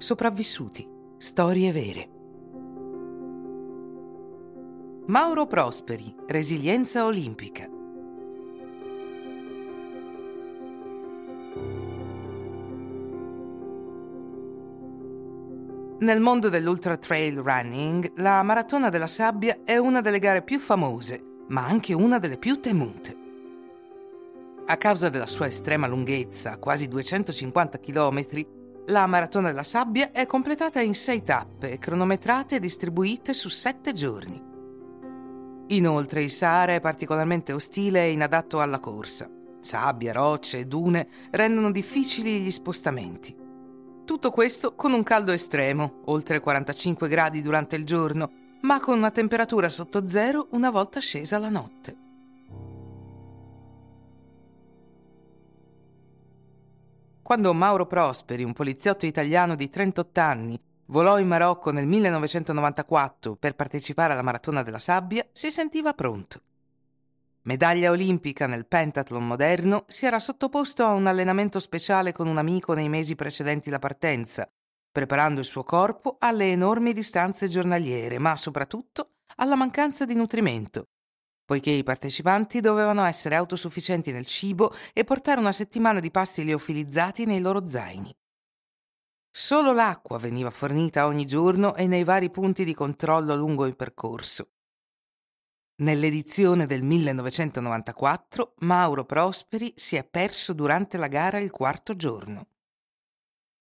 Sopravvissuti. Storie vere. Mauro Prosperi, Resilienza Olimpica. Nel mondo dell'ultra trail running, la Maratona della Sabbia è una delle gare più famose, ma anche una delle più temute. A causa della sua estrema lunghezza, quasi 250 km, la Maratona della Sabbia è completata in sei tappe, cronometrate e distribuite su sette giorni. Inoltre il Sahara è particolarmente ostile e inadatto alla corsa. Sabbia, rocce e dune rendono difficili gli spostamenti. Tutto questo con un caldo estremo, oltre 45 gradi durante il giorno, ma con una temperatura sotto zero una volta scesa la notte. Quando Mauro Prosperi, un poliziotto italiano di 38 anni, volò in Marocco nel 1994 per partecipare alla Maratona della Sabbia, si sentiva pronto. Medaglia olimpica nel pentathlon moderno, si era sottoposto a un allenamento speciale con un amico nei mesi precedenti la partenza, preparando il suo corpo alle enormi distanze giornaliere, ma soprattutto alla mancanza di nutrimento, poiché i partecipanti dovevano essere autosufficienti nel cibo e portare una settimana di pasti liofilizzati nei loro zaini. Solo l'acqua veniva fornita ogni giorno e nei vari punti di controllo lungo il percorso. Nell'edizione del 1994 Mauro Prosperi si è perso durante la gara il quarto giorno.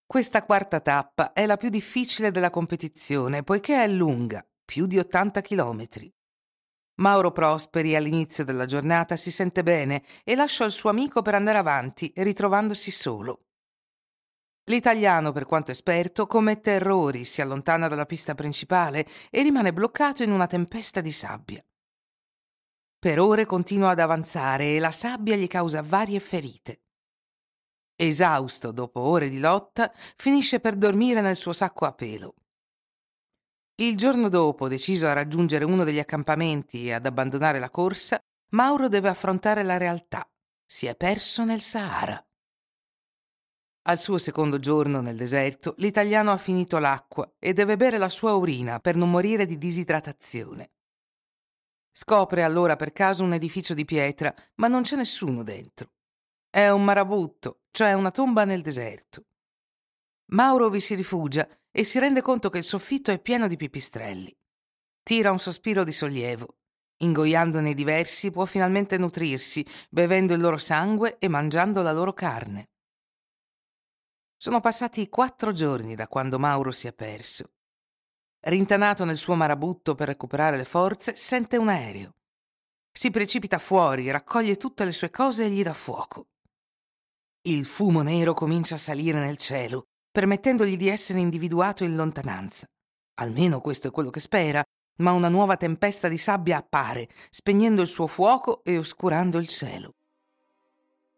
Questa quarta tappa è la più difficile della competizione poiché è lunga, più di 80 chilometri. Mauro Prosperi all'inizio della giornata si sente bene e lascia il suo amico per andare avanti, ritrovandosi solo. L'italiano, per quanto esperto, commette errori, si allontana dalla pista principale e rimane bloccato in una tempesta di sabbia. Per ore continua ad avanzare e la sabbia gli causa varie ferite. Esausto dopo ore di lotta, finisce per dormire nel suo sacco a pelo. Il giorno dopo, deciso a raggiungere uno degli accampamenti e ad abbandonare la corsa, Mauro deve affrontare la realtà. Si è perso nel Sahara. Al suo secondo giorno nel deserto, l'italiano ha finito l'acqua e deve bere la sua urina per non morire di disidratazione. Scopre allora per caso un edificio di pietra, ma non c'è nessuno dentro. È un marabutto, cioè una tomba nel deserto. Mauro vi si rifugia e si rende conto che il soffitto è pieno di pipistrelli. Tira un sospiro di sollievo. Ingoiandone diversi può finalmente nutrirsi, bevendo il loro sangue e mangiando la loro carne. Sono passati quattro giorni da quando Mauro si è perso. Rintanato nel suo marabutto per recuperare le forze, sente un aereo. Si precipita fuori, raccoglie tutte le sue cose e gli dà fuoco. Il fumo nero comincia a salire nel cielo permettendogli di essere individuato in lontananza. Almeno questo è quello che spera, ma una nuova tempesta di sabbia appare, spegnendo il suo fuoco e oscurando il cielo.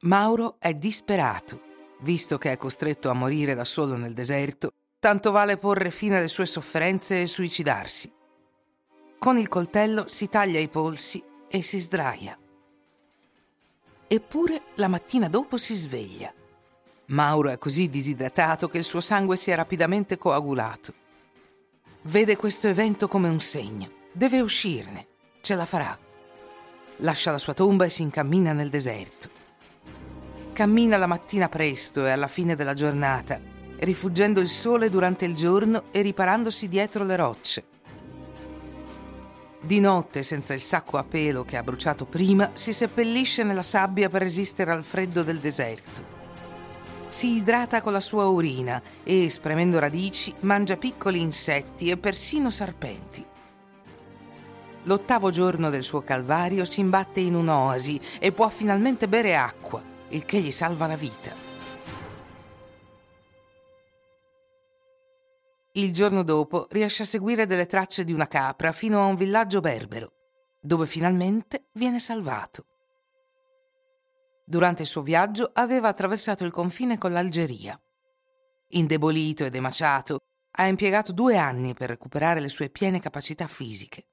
Mauro è disperato, visto che è costretto a morire da solo nel deserto, tanto vale porre fine alle sue sofferenze e suicidarsi. Con il coltello si taglia i polsi e si sdraia. Eppure la mattina dopo si sveglia. Mauro è così disidratato che il suo sangue si è rapidamente coagulato. Vede questo evento come un segno. Deve uscirne. Ce la farà. Lascia la sua tomba e si incammina nel deserto. Cammina la mattina presto e alla fine della giornata, rifuggendo il sole durante il giorno e riparandosi dietro le rocce. Di notte, senza il sacco a pelo che ha bruciato prima, si seppellisce nella sabbia per resistere al freddo del deserto si idrata con la sua urina e, spremendo radici, mangia piccoli insetti e persino serpenti. L'ottavo giorno del suo calvario si imbatte in un'oasi e può finalmente bere acqua, il che gli salva la vita. Il giorno dopo riesce a seguire delle tracce di una capra fino a un villaggio berbero, dove finalmente viene salvato. Durante il suo viaggio aveva attraversato il confine con l'Algeria. Indebolito ed emaciato, ha impiegato due anni per recuperare le sue piene capacità fisiche.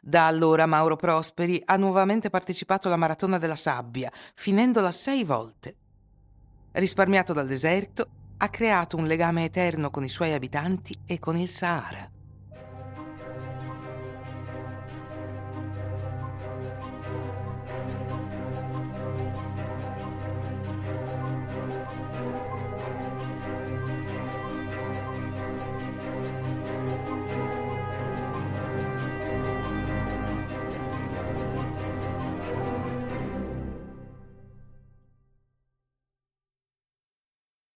Da allora Mauro Prosperi ha nuovamente partecipato alla Maratona della Sabbia, finendola sei volte. Risparmiato dal deserto, ha creato un legame eterno con i suoi abitanti e con il Sahara.